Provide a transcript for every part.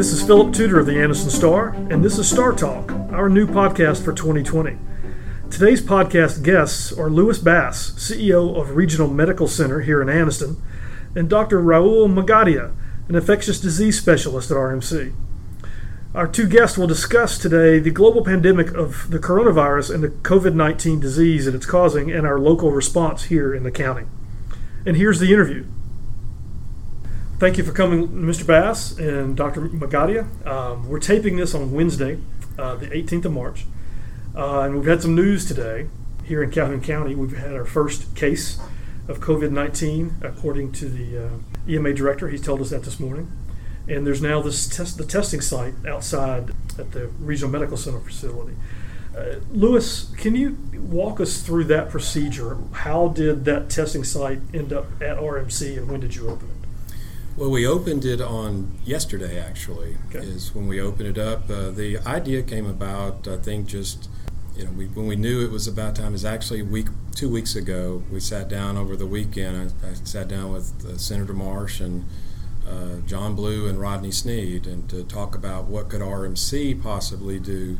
This is Phillip Tutor of the Anniston Star, and this is Star Talk, our new podcast for 2020. Today's podcast guests are Louis Bass, CEO of Regional Medical Center here in Anniston, and Dr. Raul Magadia, an infectious disease specialist at RMC. Our two guests will discuss today the global pandemic of the coronavirus and the COVID 19 disease that it's causing and our local response here in the county. And here's the interview. Thank you for coming, Mr. Bass and Dr. Magadia. Um, we're taping this on Wednesday, uh, the 18th of March, uh, and we've had some news today here in Calhoun County. We've had our first case of COVID 19, according to the uh, EMA director. He told us that this morning. And there's now this test, the testing site outside at the Regional Medical Center facility. Uh, Louis, can you walk us through that procedure? How did that testing site end up at RMC, and when did you open it? Well, we opened it on yesterday. Actually, okay. is when we opened it up. Uh, the idea came about, I think, just you know, we, when we knew it was about time. Is actually a week, two weeks ago. We sat down over the weekend. I, I sat down with uh, Senator Marsh and uh, John Blue and Rodney Sneed, and to talk about what could RMC possibly do.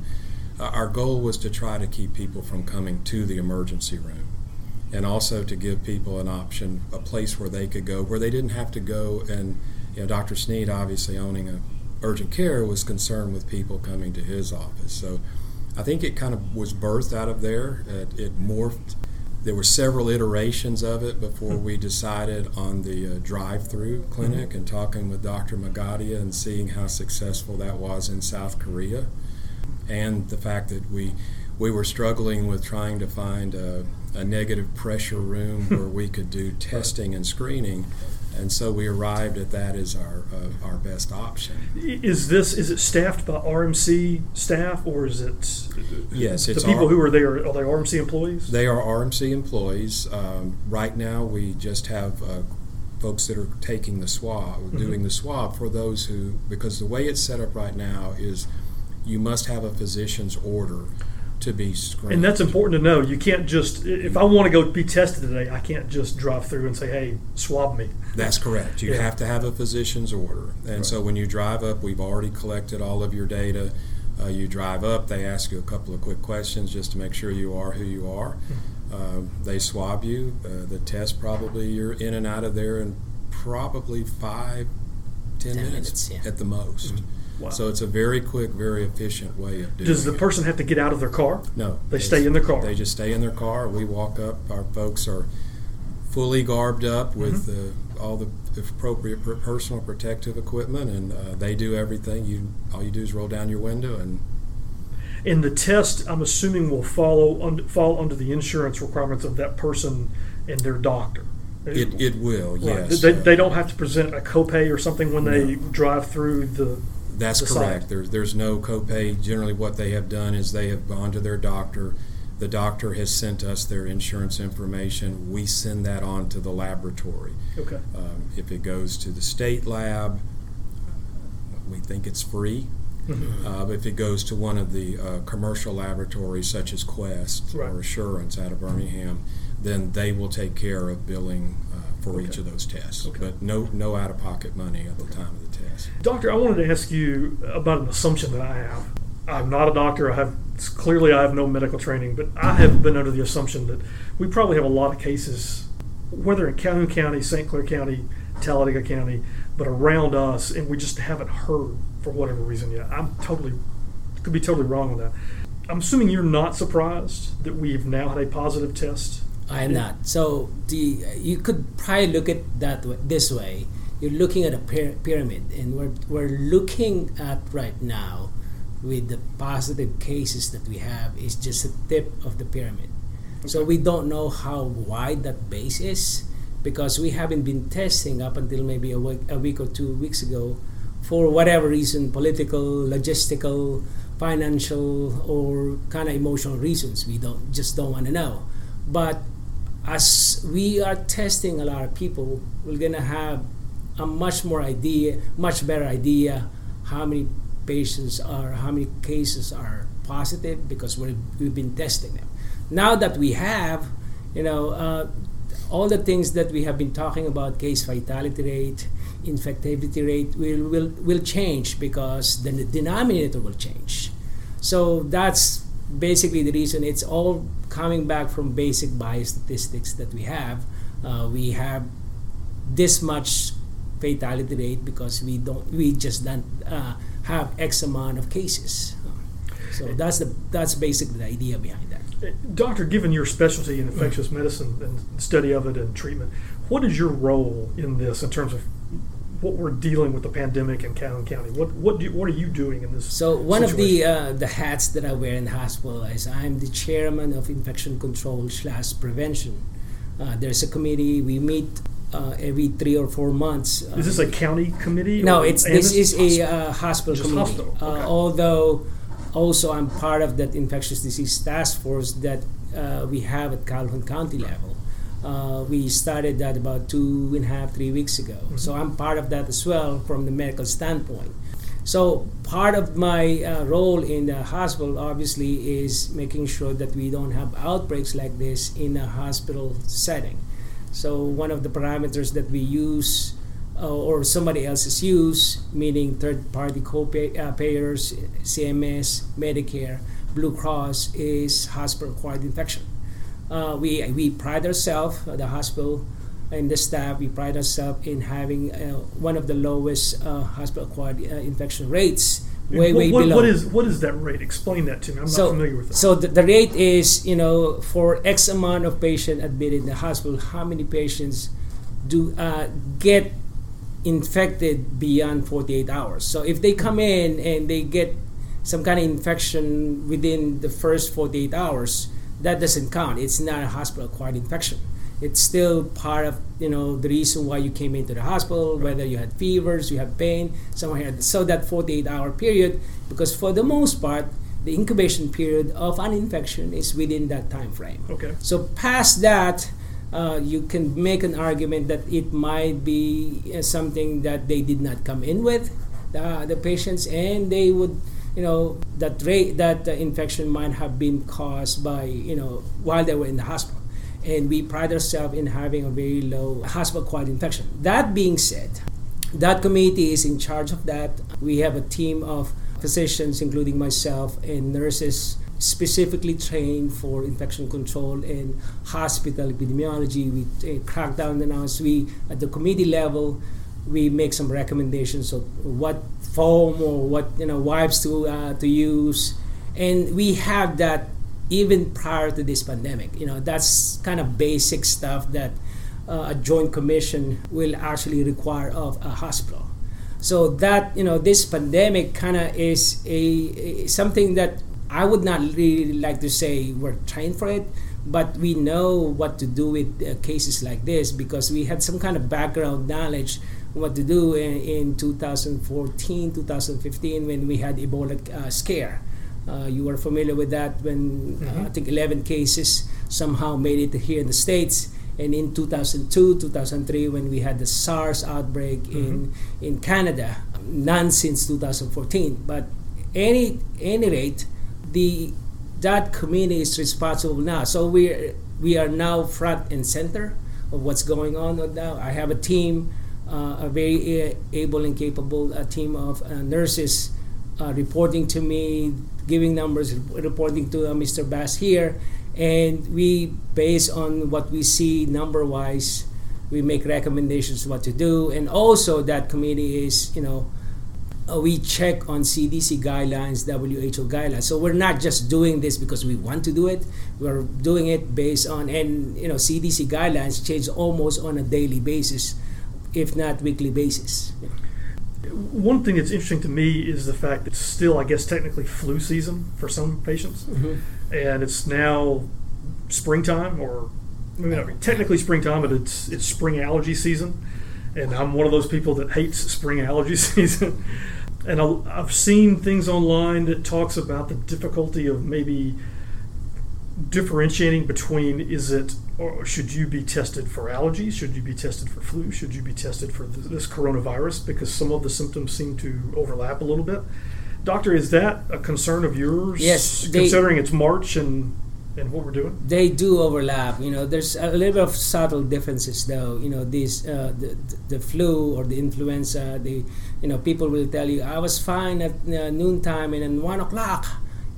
Uh, our goal was to try to keep people from coming to the emergency room, and also to give people an option, a place where they could go, where they didn't have to go. And you know, Dr. Sneed, obviously owning a urgent care, was concerned with people coming to his office. So I think it kind of was birthed out of there. It, it morphed there were several iterations of it before we decided on the uh, drive-through clinic mm-hmm. and talking with Dr. Magadia and seeing how successful that was in South Korea, and the fact that we we were struggling with trying to find a, a negative pressure room where we could do testing and screening and so we arrived at that as our uh, our best option. Is this is it staffed by RMC staff or is it? Yes, the people who are there are they RMC employees? They are RMC employees. Um, right now, we just have. Uh, folks that are taking the swab, mm-hmm. doing the swab for those who, because the way it's set up right now is you must have a physician's order to be screened. And that's important to know. You can't just, if I want to go be tested today, I can't just drive through and say, hey, swab me. That's correct. You yeah. have to have a physician's order. And right. so when you drive up, we've already collected all of your data. Uh, you drive up, they ask you a couple of quick questions just to make sure you are who you are. Mm-hmm. Uh, they swab you. Uh, the test probably you're in and out of there in probably five, ten, ten minutes, minutes yeah. at the most. Mm-hmm. Wow. So it's a very quick, very efficient way of doing Does the it. person have to get out of their car? No. They, they stay in their car. They just stay in their car. We walk up. Our folks are fully garbed up with mm-hmm. uh, all the appropriate personal protective equipment, and uh, they do everything. You all you do is roll down your window and. And the test, I'm assuming, will follow un- fall under the insurance requirements of that person and their doctor. It, it will, right. yes. They, they don't have to present a copay or something when they no. drive through the that's correct. There's there's no copay. Generally, what they have done is they have gone to their doctor. The doctor has sent us their insurance information. We send that on to the laboratory. Okay. Um, if it goes to the state lab, we think it's free. Mm-hmm. Uh, if it goes to one of the uh, commercial laboratories such as Quest right. or Assurance out of Birmingham, then they will take care of billing for okay. each of those tests. Okay. But no, no out of pocket money at the time of the test. Doctor, I wanted to ask you about an assumption that I have. I'm not a doctor. I have clearly I have no medical training, but I have been under the assumption that we probably have a lot of cases, whether in Calhoun County, St. Clair County, Talladega County, but around us, and we just haven't heard for whatever reason yet. I'm totally could be totally wrong on that. I'm assuming you're not surprised that we've now had a positive test. I am not. So the you could probably look at that way, this way you're looking at a pyramid, and we're, we're looking at right now with the positive cases that we have is just the tip of the pyramid. Okay. So we don't know how wide that base is because we haven't been testing up until maybe a week, a week or two weeks ago for whatever reason political, logistical, financial, or kind of emotional reasons. We don't just don't want to know. But as we are testing a lot of people, we're gonna have a much more idea, much better idea how many patients are, how many cases are positive because we have been testing them. Now that we have, you know, uh, all the things that we have been talking about, case fatality rate, infectivity rate will, will, will change because then the denominator will change. So that's basically the reason it's all coming back from basic biostatistics that we have. Uh, we have this much fatality rate because we don't we just don't uh, have X amount of cases. So that's the that's basically the idea behind that. Doctor, given your specialty in infectious medicine and study of it and treatment, what is your role in this in terms of what we're dealing with the pandemic in Calhoun County. What what do, what are you doing in this? So one situation? of the uh, the hats that I wear in the hospital is I'm the chairman of infection control slash prevention. Uh, there's a committee. We meet uh, every three or four months. is this a county committee? No, it's this is a uh, hospital Just committee. Hospital. Uh, okay. although also I'm part of that infectious disease task force that uh, we have at Calhoun County level. Uh, we started that about two and a half, three weeks ago. Mm-hmm. So I'm part of that as well from the medical standpoint. So part of my uh, role in the hospital obviously is making sure that we don't have outbreaks like this in a hospital setting. So one of the parameters that we use uh, or somebody else's use, meaning third-party co-payers, uh, CMS, Medicare, Blue Cross, is hospital-acquired infection. Uh, we we pride ourselves, uh, the hospital and the staff, we pride ourselves in having uh, one of the lowest uh, hospital-acquired uh, infection rates. Way, what, way what, below. what is what is that rate? Explain that to me. I'm so, not familiar with that. So the, the rate is, you know, for X amount of patient admitted in the hospital, how many patients do uh, get infected beyond 48 hours? So if they come in and they get some kind of infection within the first 48 hours, that doesn't count. It's not a hospital acquired infection. It's still part of you know the reason why you came into the hospital, whether you had fevers, you had pain, someone had so that 48 hour period, because for the most part, the incubation period of an infection is within that time frame. Okay. So past that, uh, you can make an argument that it might be uh, something that they did not come in with, the, the patients, and they would you know that rate that the infection might have been caused by you know while they were in the hospital. And we pride ourselves in having a very low hospital acquired infection. That being said that committee is in charge of that. We have a team of physicians including myself and nurses specifically trained for infection control and hospital epidemiology. We uh, crack down on us we at the committee level we make some recommendations of what foam or what you know wipes to uh, to use, and we have that even prior to this pandemic. You know that's kind of basic stuff that uh, a joint commission will actually require of a hospital. So that you know this pandemic kind of is a, a something that I would not really like to say we're trained for it, but we know what to do with uh, cases like this because we had some kind of background knowledge what to do in, in 2014, 2015 when we had Ebola uh, scare. Uh, you were familiar with that when uh, mm-hmm. I think 11 cases somehow made it here in the States. And in 2002, 2003, when we had the SARS outbreak mm-hmm. in, in Canada, none since 2014. But any any rate, the that community is responsible now. So we we are now front and center of what's going on now. I have a team uh, a very able and capable uh, team of uh, nurses reporting to me, giving numbers, reporting to Mr. Bass here, and we, based on what we see number-wise, we make recommendations what to do, and also that committee is, you know, uh, we check on CDC guidelines, WHO guidelines. So we're not just doing this because we want to do it. We're doing it based on, and you know, CDC guidelines change almost on a daily basis if not weekly basis. One thing that's interesting to me is the fact that it's still, I guess, technically flu season for some patients, mm-hmm. and it's now springtime, or maybe not technically springtime, but it's it's spring allergy season, and I'm one of those people that hates spring allergy season. and I've seen things online that talks about the difficulty of maybe differentiating between is it or should you be tested for allergies? Should you be tested for flu? Should you be tested for this coronavirus? Because some of the symptoms seem to overlap a little bit. Doctor, is that a concern of yours? Yes. Considering it's March and and what we're doing? They do overlap. You know, there's a little bit of subtle differences, though. You know, this uh, the, the flu or the influenza. The you know people will tell you I was fine at uh, noontime and then one o'clock.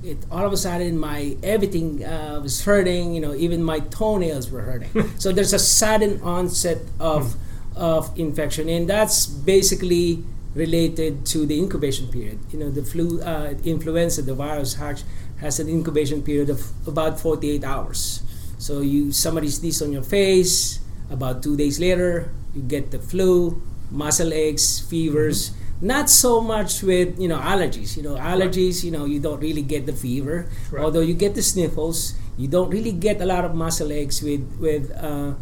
It, all of a sudden my everything uh, was hurting you know even my toenails were hurting. So there's a sudden onset of of infection and that's basically related to the incubation period. You know the flu uh, influenza the virus has, has an incubation period of about 48 hours. So you somebody sneeze on your face about two days later you get the flu muscle aches fevers mm-hmm not so much with you know allergies. You know allergies. Right. You know you don't really get the fever, right. although you get the sniffles. You don't really get a lot of muscle aches with with. Uh,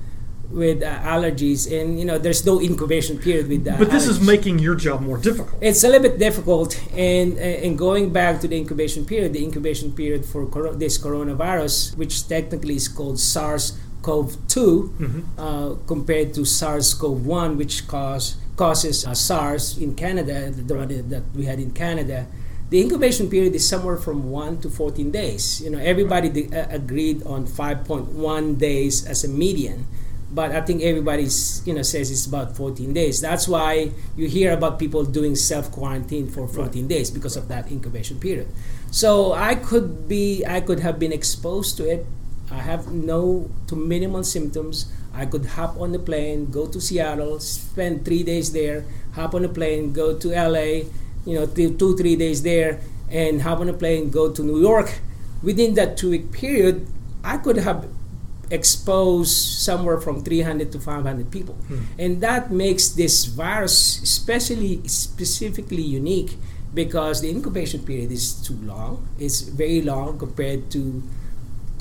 with uh, allergies and you know there's no incubation period with that but this allergies. is making your job more difficult it's a little bit difficult and uh, and going back to the incubation period the incubation period for cor- this coronavirus which technically is called SARS CoV-2 mm-hmm. uh, compared to SARS-CoV-1 which caused causes uh, SARS in Canada, the one that we had in Canada, the incubation period is somewhere from 1 to 14 days. You know, everybody de- uh, agreed on 5.1 days as a median, but I think everybody's, you know, says it's about 14 days. That's why you hear about people doing self quarantine for 14 days because of that incubation period. So I could be, I could have been exposed to it. I have no to minimal symptoms I could hop on the plane, go to Seattle, spend three days there, hop on a plane, go to LA, you know, th- two, three days there, and hop on a plane, go to New York. Within that two week period, I could have exposed somewhere from 300 to 500 people. Hmm. And that makes this virus especially specifically unique because the incubation period is too long. It's very long compared to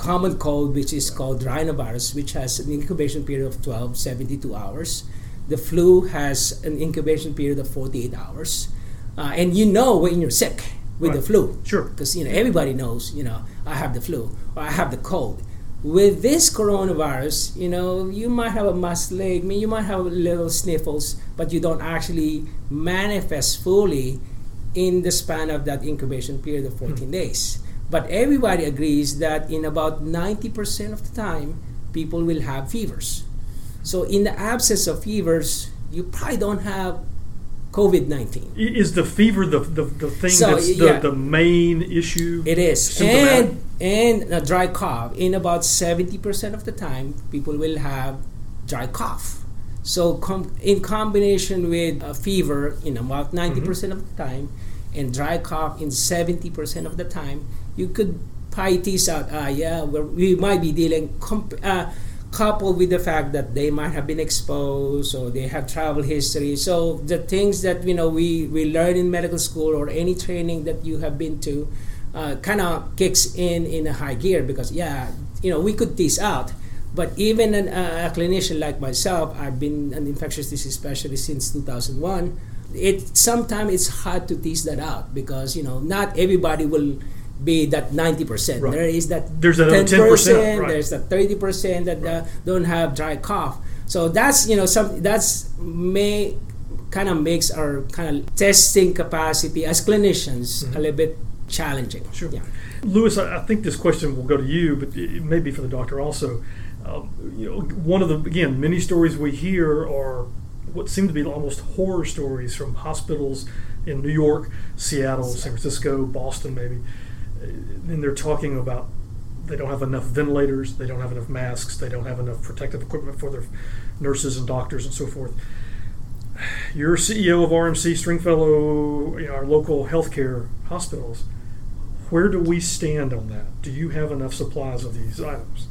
common cold, which is called rhinovirus, which has an incubation period of 12, 72 hours. The flu has an incubation period of 48 hours. Uh, and you know when you're sick with right. the flu. Sure. Because, you know, everybody knows, you know, I have the flu or I have the cold. With this coronavirus, you know, you might have a muscle ache, I mean, you might have little sniffles, but you don't actually manifest fully in the span of that incubation period of 14 hmm. days. But everybody agrees that in about 90% of the time, people will have fevers. So, in the absence of fevers, you probably don't have COVID 19. Is the fever the, the, the thing so, that's the, yeah, the main issue? It is. And, and a dry cough. In about 70% of the time, people will have dry cough. So, com- in combination with a fever, in about 90% mm-hmm. of the time, and dry cough in 70% of the time, you could probably tease out, ah, yeah, we might be dealing, comp- uh, coupled with the fact that they might have been exposed or they have travel history. So the things that you know we, we learn in medical school or any training that you have been to uh, kind of kicks in in a high gear because yeah, you know we could tease out. But even an, uh, a clinician like myself, I've been an infectious disease specialist since 2001 it sometimes it's hard to tease that out because you know not everybody will be that 90%. Right. There is that there's that 10%, 10% right. there's that 30% that uh, don't have dry cough. So that's you know some that's may kind of makes our kind of testing capacity as clinicians mm-hmm. a little bit challenging. Sure. Yeah. Louis, I, I think this question will go to you, but it may be for the doctor also. Um, you know, one of the again many stories we hear are what seem to be almost horror stories from hospitals in New York, Seattle, San Francisco, Boston, maybe. And they're talking about they don't have enough ventilators, they don't have enough masks, they don't have enough protective equipment for their nurses and doctors and so forth. You're CEO of RMC Stringfellow, you know, our local healthcare hospitals. Where do we stand on that? Do you have enough supplies of these items?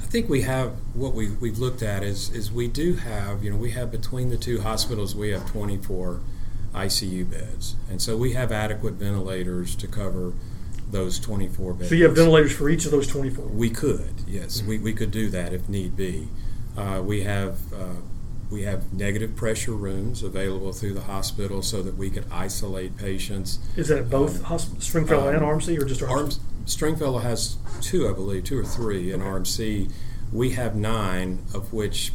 I think we have what we, we've looked at is, is we do have, you know, we have between the two hospitals, we have 24 ICU beds. And so we have adequate ventilators to cover those 24 beds. So you have ventilators for each of those 24? We could, yes. Mm-hmm. We, we could do that if need be. Uh, we have uh, we have negative pressure rooms available through the hospital so that we could isolate patients. Is that at both um, Stringfellow um, and RMC, or just RMC? Stringfellow has two, I believe, two or three in okay. RMC. We have nine, of which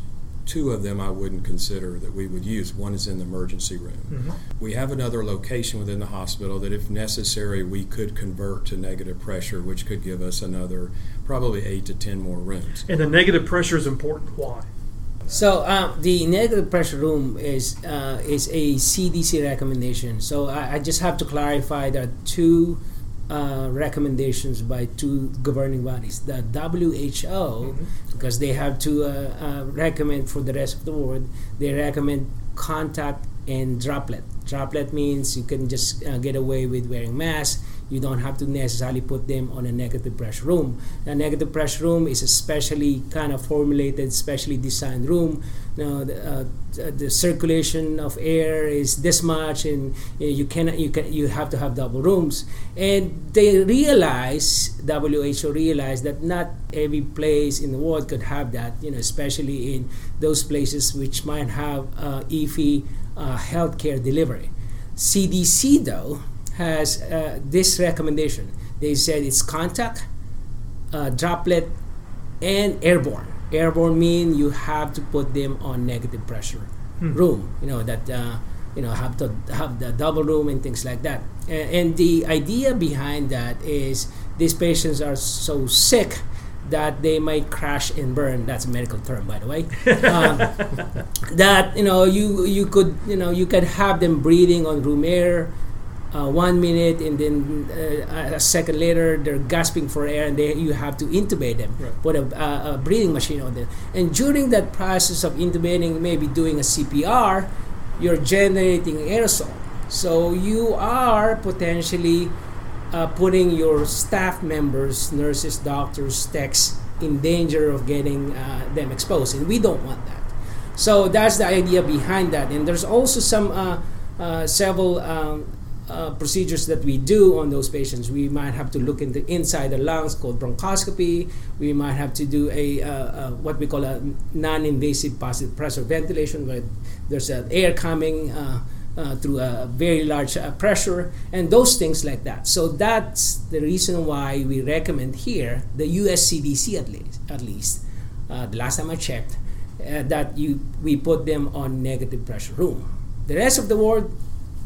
two of them I wouldn't consider that we would use. One is in the emergency room. Mm-hmm. We have another location within the hospital that, if necessary, we could convert to negative pressure, which could give us another probably eight to ten more rooms. And the negative pressure is important. Why? So um, the negative pressure room is uh, is a CDC recommendation. So I, I just have to clarify there are two uh, recommendations by two governing bodies. The WHO, Mm-hmm. because they have to uh, uh, recommend for the rest of the world, they recommend contact and droplet. Droplet means you can just uh, get away with wearing masks. You don't have to necessarily put them on a negative pressure room. A negative pressure room is a specially kind of formulated, specially designed room. Now, the, uh, the circulation of air is this much, and you, you cannot, you can, you have to have double rooms. And they realize, WHO realized that not every place in the world could have that. You know, especially in those places which might have uh, uh, healthcare delivery. CDC though has uh, this recommendation. They said it's contact, uh, droplet, and airborne. Airborne mean you have to put them on negative pressure Hmm. room. You know that uh, you know have to have the double room and things like that. And, and the idea behind that is these patients are so sick that they might crash and burn. That's a medical term, by the way. Um, that you know you you could you know you could have them breathing on room air. Uh, one minute and then uh, a second later they're gasping for air and they, you have to intubate them. Right. put a, a, a breathing machine on them. And during that process of intubating maybe doing a cpr you're generating aerosol. So you are potentially uh, putting your staff members nurses doctors techs in danger of getting uh, them exposed. And we don't want that. So that's the idea behind that. And there's also some uh, uh, several um, uh, procedures that we do on those patients. We might have to look into inside the lungs called bronchoscopy. We might have to do a, uh, uh, what we call a non-invasive positive pressure ventilation, where there's uh, air coming uh, through a very large pressure, and those things like that. So that's the reason why we recommend here the US CDC at least. At least, the last time I checked, that you we put them on negative pressure room. The rest of the world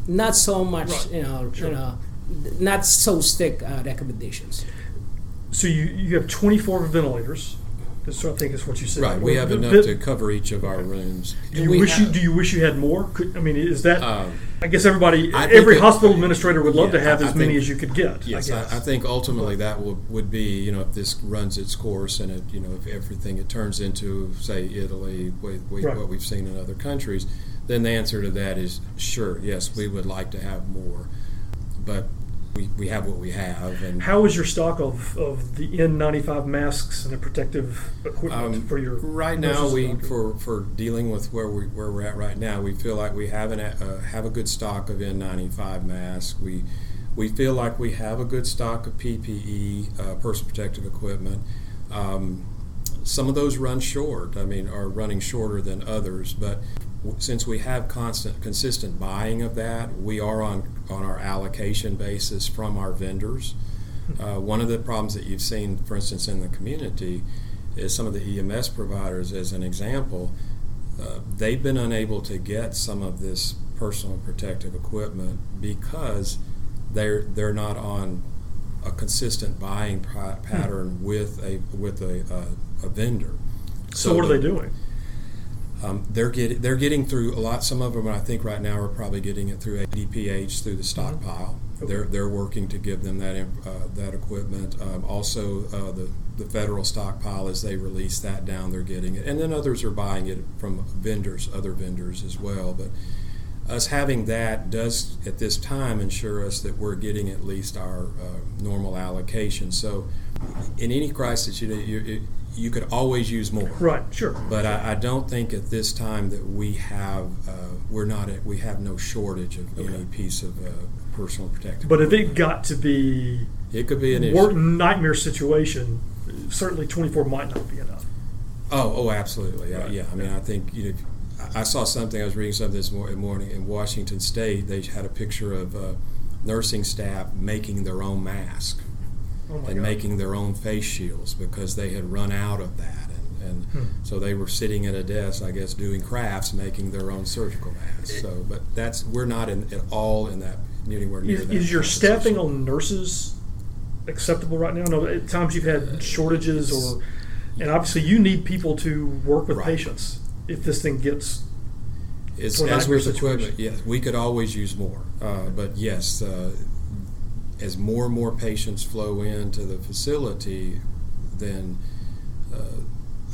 not so much Right. you know Sure. you know not so strict uh, recommendations So you, you have 24 ventilators. That's what I think is what you said. Right, we have enough th- to cover each of our rooms. Do you we wish you do you wish you had more? Could, I mean, is that? Um, I guess everybody, I think every it- hospital administrator would love to have I- as I many think- as you could get. Yes, I I. I think ultimately that would, would be, you know, if this runs its course and it, you know, if everything it turns into, say, Italy, with, with Right. what we've seen in other countries, then the answer to that is sure, yes, we would like to have more, but we, we have what we have, and How is your stock of, of the N95 masks and the protective equipment Um, for your right now we for for dealing with where we where we're at right now, we feel like we have an uh, have a good stock of N95 masks. We we feel like we have a good stock of PPE, uh, personal protective equipment. Um, some of those run short. I mean, are running shorter than others, but since we have constant, consistent buying of that, we are on on our allocation basis from our vendors. Uh, one of the problems that you've seen, for instance, in the community, is some of the EMS providers, as an example, uh, they've been unable to get some of this personal protective equipment because they're they're not on a consistent buying pa- pattern with a with a, uh, a vendor. so, what are they doing? Um, they're getting they're getting through a lot. Some of them, I think, right now are probably getting it through ADPH through the stockpile. Okay. They're they're working to give them that uh, that equipment. Um, also, uh, the the federal stockpile as they release that down, they're getting it, and then others are buying it from vendors, other vendors as well. But us having that does at this time ensure us that we're getting at least our uh, normal allocation. So, in any crisis, you know, you, you could always use more. Right, sure. But I, I don't think at this time that we have, uh, we're not, at, we have no shortage of Okay. any piece of uh, personal protective. But if it got to be it could be an issue. wor- nightmare situation, certainly 24 might not be enough. Oh, oh, absolutely. Yeah, Right. yeah. I mean, I think you know, I- I saw something. I was reading something this morning in Washington State. They had a picture of uh, nursing staff making their own mask Oh and God. making their own face shields because they had run out of that. And, and hmm. so they were sitting at a desk, I guess, doing crafts, making their own surgical masks. So, but that's we're not in, at all in that anywhere near is, that. Is your staffing on nurses acceptable right now? No, at times you've had shortages, or and obviously you need people to work with right. patients if this thing gets. It's, as with equipment, yes, we could always use more, uh, but yes, uh, as more and more patients flow into the facility, then uh,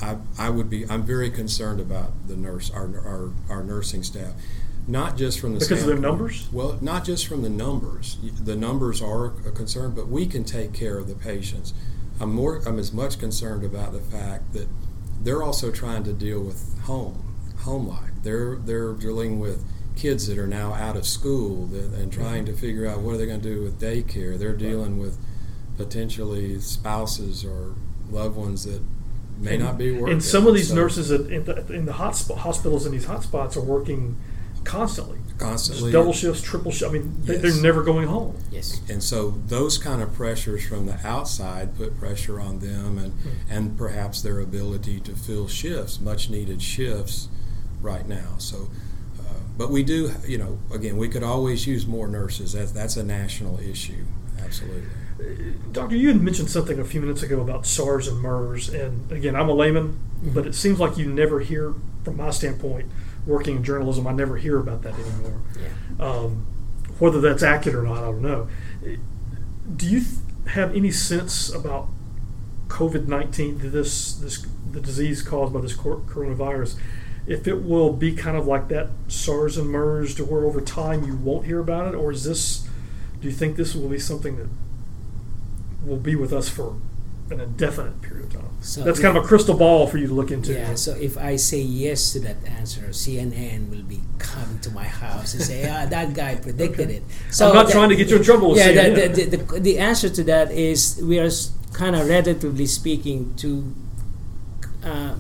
I, I would be I'm very concerned about the nurse our, our, our nursing staff not just from the because of their numbers. Well, not just from the numbers. The numbers are a concern, but we can take care of the patients. I'm more. I'm as much concerned about the fact that they're also trying to deal with home, home life. They're they're dealing with kids that are now out of school that, and trying to figure out what are they going to do with daycare. They're dealing with potentially spouses or loved ones that may and, not be working. And some of these so, nurses in the, in the hospitals in these hotspots are working constantly. Constantly. Just double shifts, triple shifts. I mean, yes. they're never going home. Yes. And so those kind of pressures from the outside put pressure on them and, mm-hmm. and perhaps their ability to fill shifts, much needed shifts right now. So, but we do, you know, again, we could always use more nurses. That's, that's a national issue. Absolutely. Doctor, you had mentioned something a few minutes ago about SARS and MERS. And again, I'm a layman, mm-hmm. but it seems like you never hear, from my standpoint, working in journalism, I never hear about that anymore. Yeah. Um, whether that's accurate or not, I don't know. Do you th- have any sense about COVID nineteen, this this the disease caused by this coronavirus? If it will be kind of like that SARS and MERS, to where over time you won't hear about it, or is this? Do you think this will be something that will be with us for an indefinite period of time. So That's kind of a crystal ball for you to look into. Yeah. So if I say yes to that answer, CNN will be coming to my house and say, "Ah, that guy predicted okay. it." So I'm not that, trying to get you in trouble. yeah. The, the, the, the, answer to that is we are kind of relatively speaking to uh,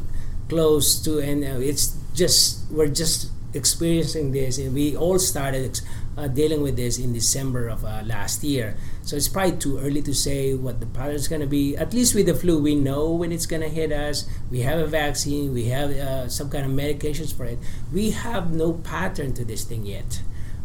close to, and uh, it's just we're just experiencing this, and we all started uh, dealing with this in December of uh, last year. So it's probably too early to say what the pattern is going to be. At least with the flu, we know when it's going to hit us. We have a vaccine. We have uh, some kind of medications for it. We have no pattern to this thing yet.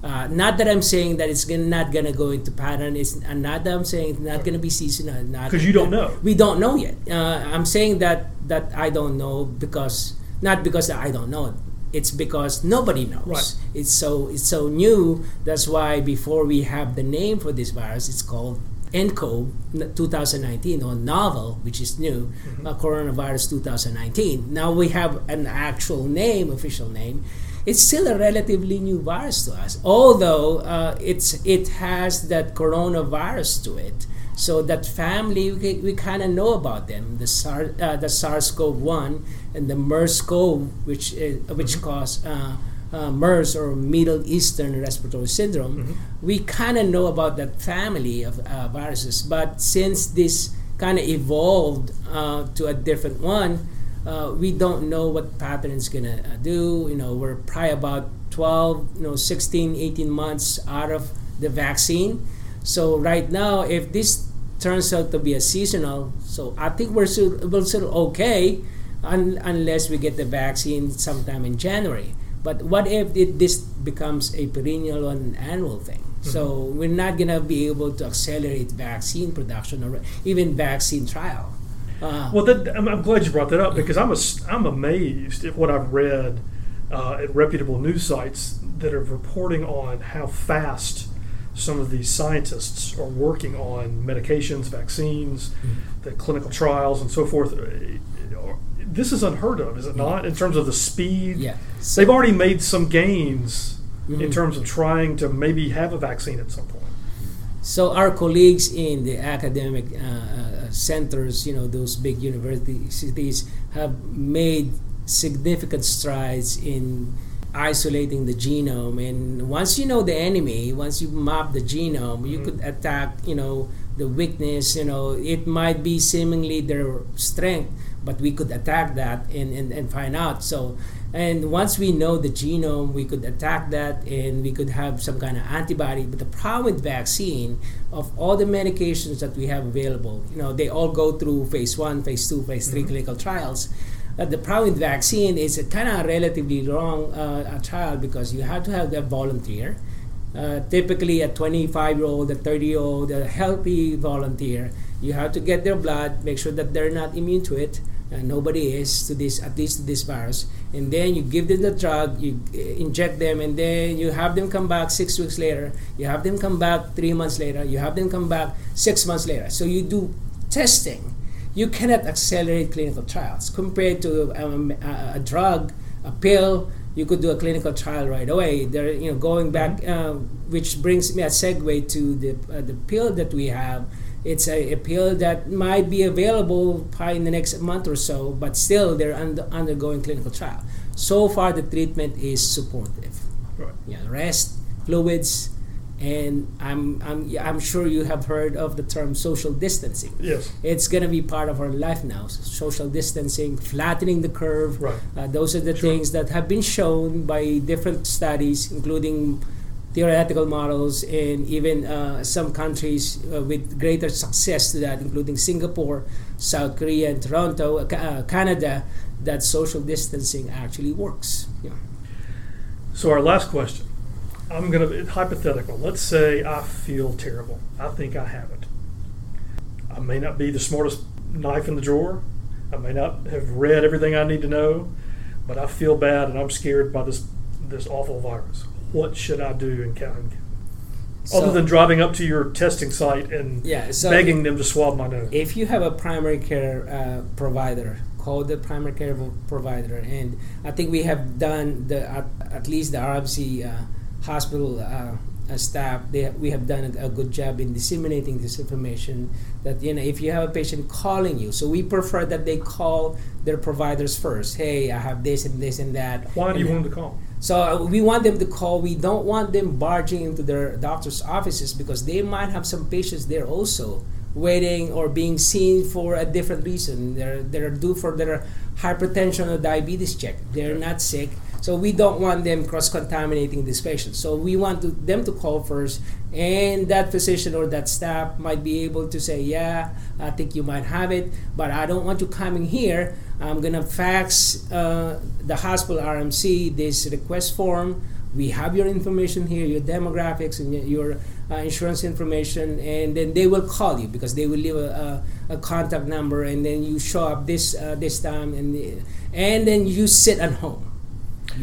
Uh, not that I'm saying that it's gonna, not going to go into pattern. It's uh, not that I'm saying it's not going to be seasonal. Because you don't know. We don't know yet. Uh, I'm saying that that I don't know because not because I don't know it's because nobody knows. Right. It's so it's so new. That's why before we have the name for this virus, it's called nCoV 2019 or novel, which is new, mm-hmm. uh, coronavirus 2019. Now we have an actual name, official name. It's still a relatively new virus to us, although uh, it's it has that coronavirus to it. So that family, we, we kind of know about them. The, SARS, uh, the SARS-CoV-1 and the MERS-CoV, which uh, which mm-hmm. cause uh, uh, MERS or Middle Eastern Respiratory Syndrome. Mm-hmm. We kind of know about that family of uh, viruses, but since this kind of evolved uh, to a different one, we don't know what pattern is gonna do. You know, we're probably about 12, you know, 16, 18 months out of the vaccine so right now, if this turns out to be a seasonal, so I think we're still, we're still okay un, unless we get the vaccine sometime in January. But what if it, this becomes a perennial or an annual thing? Mm-hmm. So we're not going to be able to accelerate vaccine production or even vaccine trial. Uh, well, that, I'm, I'm, glad you brought that up because I'm a, I'm amazed at what I've read uh, at reputable news sites that are reporting on how fast some of these scientists are working on medications, vaccines, mm-hmm. the clinical trials, and so forth. This is unheard of, is it not, in terms of the speed? Yeah. So They've already made some gains mm-hmm. in terms of trying to maybe have a vaccine at some point. So our colleagues in the academic uh, uh, centers, you know, those big universities, have made significant strides in isolating the genome and once you know the enemy once you map the genome you mm-hmm. could attack you know the weakness you know it might be seemingly their strength but we could attack that and, and, and find out so and once we know the genome we could attack that and we could have some kind of antibody but the problem with vaccine of all the medications that we have available you know they all go through phase one phase two phase 3 mm-hmm. clinical trials that the problem with vaccine is a kind of relatively long uh, trial because you have to have the volunteer. Uh, typically, a 25 year old, a 30 year old, a healthy volunteer, you have to get their blood, make sure that they're not immune to it. Uh, nobody is to this, at least to this virus. And then you give them the drug, you uh, inject them, and then you have them come back six weeks later. You have them come back three months later. You have them come back six months later. So you do testing. You cannot accelerate clinical trials compared to um, a, a drug, a pill you could do a clinical trial right away. There, you know, going back, uh, which brings me a segue to the uh, the pill that we have. It's a, a, pill that might be available probably in the next month or so, but still they're under, undergoing clinical trial. So far, the treatment is supportive. Right. Yeah, rest, fluids, and I'm I'm I'm sure you have heard of the term social distancing. Yes, it's going to be part of our life now. Social distancing, flattening the curve. Right. Uh, those are the sure. things that have been shown by different studies, including theoretical models, and even uh, some countries uh, with greater success to that, including Singapore, South Korea, and Toronto, uh, uh, Canada. That social distancing actually works. Yeah. So our last question I'm going to, hypothetical. Let's say I feel terrible. I think I have it. I may not be the smartest knife in the drawer. I may not have read everything I need to know, but I feel bad and I'm scared by this this awful virus. What should I do in county? So, Other than driving up to your testing site and yeah, so begging them to swab my nose. If you have a primary care uh, provider, call the primary care provider. And I think we have done the at, at least the RMC uh, hospital uh, uh, staff, they, we have done a, a, good job in disseminating this information. That you know, if you have a patient calling you, so we prefer that they call their providers first. Hey, I have this and this and that. Why do you want them to call? So uh, we want them to call. We don't want them barging into their doctor's offices because they might have some patients there also waiting or being seen for a different reason. They're they're due for their hypertension or diabetes check. They're not sick so we don't want them cross-contaminating these patients. So we want to, them to call first, and that physician or that staff might be able to say, "Yeah, I think you might have it, but I don't want you coming here. I'm gonna fax uh, the hospital RMC this request form. We have your information here, your demographics and your uh, insurance information, and then they will call you because they will leave a, a, a contact number, and then you show up this uh, this time, and and then you sit at home."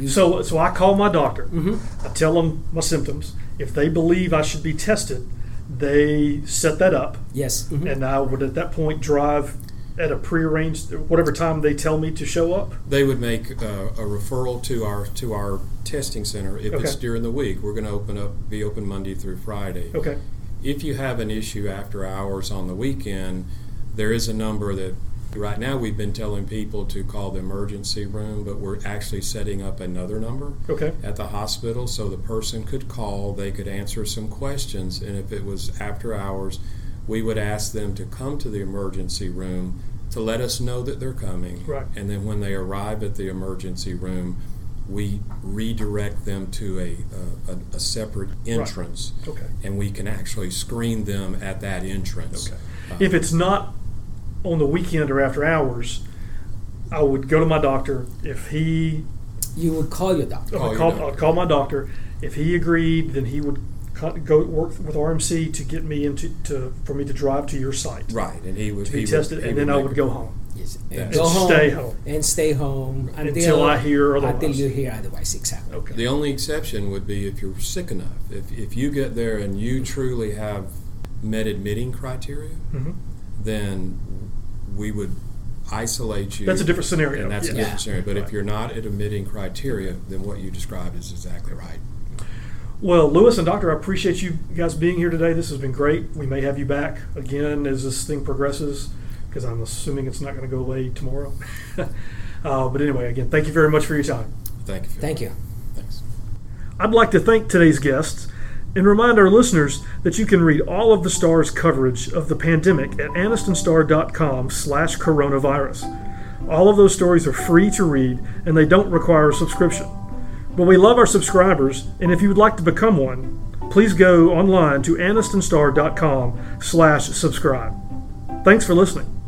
So, so I call my doctor. Mm-hmm. I tell them my symptoms. If they believe I should be tested, they set that up. Yes. Mm-hmm. And I would at that point drive at a prearranged whatever time they tell me to show up. They would make a, a referral to our to our testing center if okay. it's during the week. We're going to open up be open Monday through Friday. Okay. If you have an issue after hours on the weekend, there is a number that Right now, we've been telling people to call the emergency room, but we're actually setting up another number okay. at the hospital so the person could call, they could answer some questions, and if it was after hours, we would ask them to come to the emergency room to let us know that they're coming. Right. And then when they arrive at the emergency room, we redirect them to a, a, a separate entrance. Right. Okay. And we can actually screen them at that entrance. Okay. Uh, if it's not on the weekend or after hours, I would go to my doctor. If he, you would call your doctor. Call, call, I'd call my doctor. If he agreed, then he would go work with RMC to get me into to for me to drive to your site. Right, and he would to be he tested, would, and then I would go home. Yes, and go home, stay home and stay home until, until I hear otherwise. Until you hear otherwise, exactly. Okay. The only exception would be if you're sick enough. If if you get there and you truly have met admitting criteria, mm-hmm. then we would isolate you. That's a different scenario. And that's yeah. a different scenario. But right. if you're not at admitting criteria, then what you described is exactly right. Well, Louis and Doctor, I appreciate you guys being here today. This has been great. We may have you back again as this thing progresses, because I'm assuming it's not going to go away tomorrow. uh, but anyway, again, thank you very much for your time. Thank you. Thank you. Thanks. I'd like to thank today's guests and remind our listeners that you can read all of the STAR's coverage of the pandemic at annistonstar.com slash coronavirus. All of those stories are free to read and they don't require a subscription. But we love our subscribers, and if you would like to become one, please go online to annistonstar.com slash subscribe. Thanks for listening.